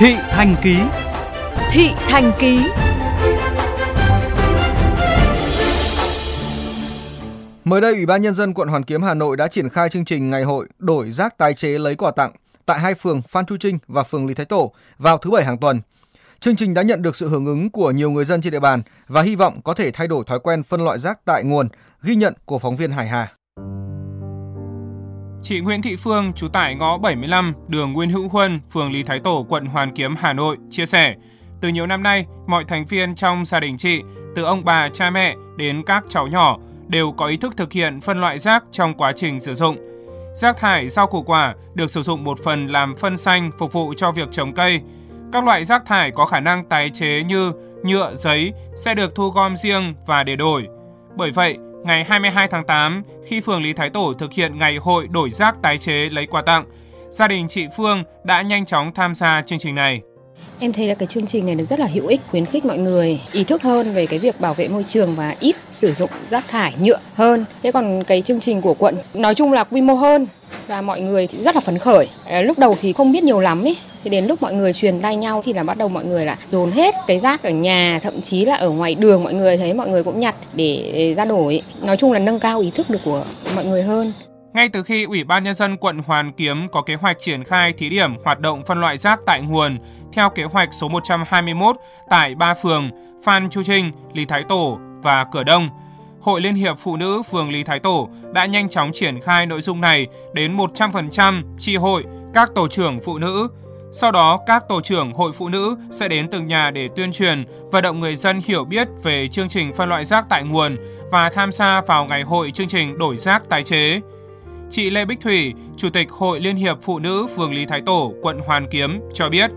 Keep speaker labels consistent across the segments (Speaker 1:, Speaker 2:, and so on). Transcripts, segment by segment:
Speaker 1: Thị Thành Ký
Speaker 2: Thị Thành Ký
Speaker 3: Mới đây, Ủy ban Nhân dân quận Hoàn Kiếm Hà Nội đã triển khai chương trình ngày hội đổi rác tái chế lấy quà tặng tại hai phường Phan Chu Trinh và phường Lý Thái Tổ vào thứ Bảy hàng tuần. Chương trình đã nhận được sự hưởng ứng của nhiều người dân trên địa bàn và hy vọng có thể thay đổi thói quen phân loại rác tại nguồn, ghi nhận của phóng viên Hải Hà.
Speaker 4: Chị Nguyễn Thị Phương, trú tại ngõ 75, đường Nguyên Hữu Huân, phường Lý Thái Tổ, quận Hoàn Kiếm, Hà Nội, chia sẻ, từ nhiều năm nay, mọi thành viên trong gia đình chị, từ ông bà, cha mẹ đến các cháu nhỏ, đều có ý thức thực hiện phân loại rác trong quá trình sử dụng. Rác thải rau củ quả được sử dụng một phần làm phân xanh phục vụ cho việc trồng cây. Các loại rác thải có khả năng tái chế như nhựa, giấy sẽ được thu gom riêng và để đổi. Bởi vậy, ngày 22 tháng 8, khi phường Lý Thái Tổ thực hiện ngày hội đổi rác tái chế lấy quà tặng, gia đình chị Phương đã nhanh chóng tham gia chương trình này.
Speaker 5: Em thấy là cái chương trình này nó rất là hữu ích, khuyến khích mọi người ý thức hơn về cái việc bảo vệ môi trường và ít sử dụng rác thải nhựa hơn. Thế còn cái chương trình của quận nói chung là quy mô hơn và mọi người thì rất là phấn khởi. Lúc đầu thì không biết nhiều lắm ý, thì đến lúc mọi người truyền tay nhau thì là bắt đầu mọi người là dồn hết cái rác ở nhà, thậm chí là ở ngoài đường mọi người thấy mọi người cũng nhặt để ra đổi. Nói chung là nâng cao ý thức được của mọi người hơn.
Speaker 4: Ngay từ khi Ủy ban Nhân dân quận Hoàn Kiếm có kế hoạch triển khai thí điểm hoạt động phân loại rác tại nguồn theo kế hoạch số 121 tại ba phường Phan Chu Trinh, Lý Thái Tổ và Cửa Đông, Hội Liên hiệp Phụ nữ phường Lý Thái Tổ đã nhanh chóng triển khai nội dung này đến 100% tri hội, các tổ trưởng phụ nữ. Sau đó, các tổ trưởng hội phụ nữ sẽ đến từng nhà để tuyên truyền, vận động người dân hiểu biết về chương trình phân loại rác tại nguồn và tham gia vào ngày hội chương trình đổi rác tái chế. Chị Lê Bích Thủy, Chủ tịch Hội Liên hiệp Phụ nữ phường Lý Thái Tổ, quận Hoàn Kiếm cho biết,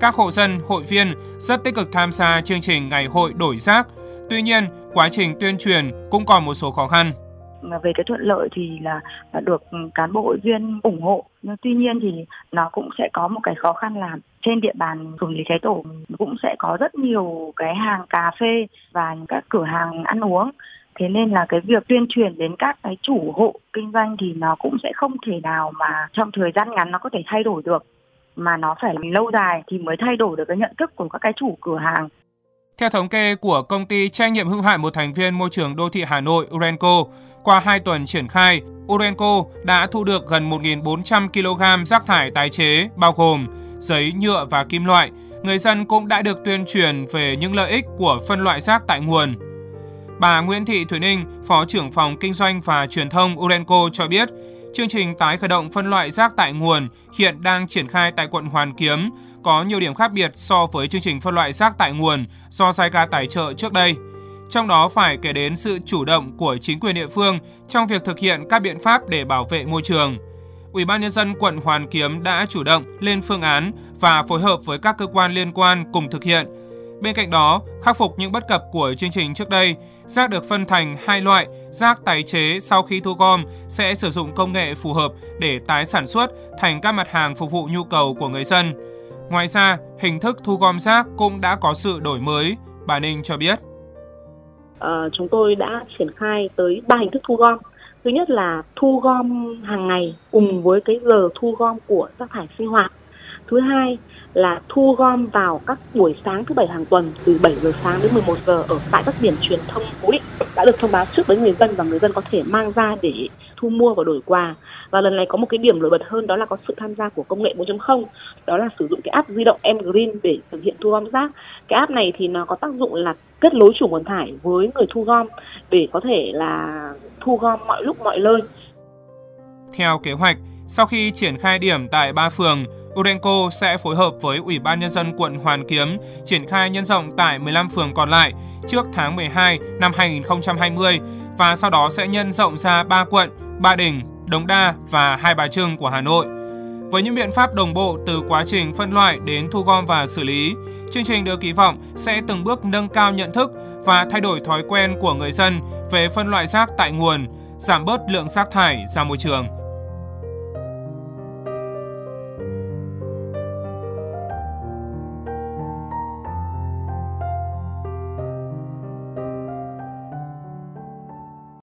Speaker 4: các hộ dân, hội viên rất tích cực tham gia chương trình ngày hội đổi rác. Tuy nhiên, quá trình tuyên truyền cũng còn một số khó khăn
Speaker 6: về cái thuận lợi thì là, được cán bộ hội viên ủng hộ. Nhưng tuy nhiên thì nó cũng sẽ có một cái khó khăn là trên địa bàn phường Lý Thái Tổ cũng sẽ có rất nhiều cái hàng cà phê và các cửa hàng ăn uống. Thế nên là cái việc tuyên truyền đến các cái chủ hộ kinh doanh thì nó cũng sẽ không thể nào mà trong thời gian ngắn nó có thể thay đổi được. Mà nó phải là lâu dài thì mới thay đổi được cái nhận thức của các cái chủ cửa hàng
Speaker 4: theo thống kê của công ty trách nhiệm hữu hạn một thành viên môi trường đô thị Hà Nội Urenco, qua 2 tuần triển khai, Urenco đã thu được gần 1.400 kg rác thải tái chế bao gồm giấy, nhựa và kim loại. Người dân cũng đã được tuyên truyền về những lợi ích của phân loại rác tại nguồn. Bà Nguyễn Thị Thủy Ninh, Phó trưởng phòng Kinh doanh và Truyền thông Urenco cho biết, chương trình tái khởi động phân loại rác tại nguồn hiện đang triển khai tại quận Hoàn Kiếm, có nhiều điểm khác biệt so với chương trình phân loại rác tại nguồn do Saiga tài trợ trước đây. Trong đó phải kể đến sự chủ động của chính quyền địa phương trong việc thực hiện các biện pháp để bảo vệ môi trường. Ủy ban nhân dân quận Hoàn Kiếm đã chủ động lên phương án và phối hợp với các cơ quan liên quan cùng thực hiện Bên cạnh đó, khắc phục những bất cập của chương trình trước đây, rác được phân thành hai loại, rác tái chế sau khi thu gom sẽ sử dụng công nghệ phù hợp để tái sản xuất thành các mặt hàng phục vụ nhu cầu của người dân. Ngoài ra, hình thức thu gom rác cũng đã có sự đổi mới, bà Ninh cho biết.
Speaker 7: À, chúng tôi đã triển khai tới 3 hình thức thu gom. Thứ nhất là thu gom hàng ngày cùng với cái giờ thu gom của rác thải sinh hoạt. Thứ hai là thu gom vào các buổi sáng thứ bảy hàng tuần từ 7 giờ sáng đến 11 giờ ở tại các điểm truyền thông cố định. Đã được thông báo trước với người dân và người dân có thể mang ra để thu mua và đổi quà. Và lần này có một cái điểm nổi bật hơn, đó là có sự tham gia của công nghệ 4.0 đó là sử dụng cái app di động em green để thực hiện thu gom rác. Cái app này thì nó có tác dụng là kết nối chủ nguồn thải với người thu gom để có thể là thu gom mọi lúc mọi nơi.
Speaker 4: Theo kế hoạch, sau khi triển khai điểm tại ba phường Urenco sẽ phối hợp với Ủy ban Nhân dân quận Hoàn Kiếm triển khai nhân rộng tại 15 phường còn lại trước tháng 12 năm 2020 và sau đó sẽ nhân rộng ra 3 quận Ba Đình, Đống Đa và Hai Bà Trưng của Hà Nội. Với những biện pháp đồng bộ từ quá trình phân loại đến thu gom và xử lý, chương trình được kỳ vọng sẽ từng bước nâng cao nhận thức và thay đổi thói quen của người dân về phân loại rác tại nguồn, giảm bớt lượng rác thải ra môi trường.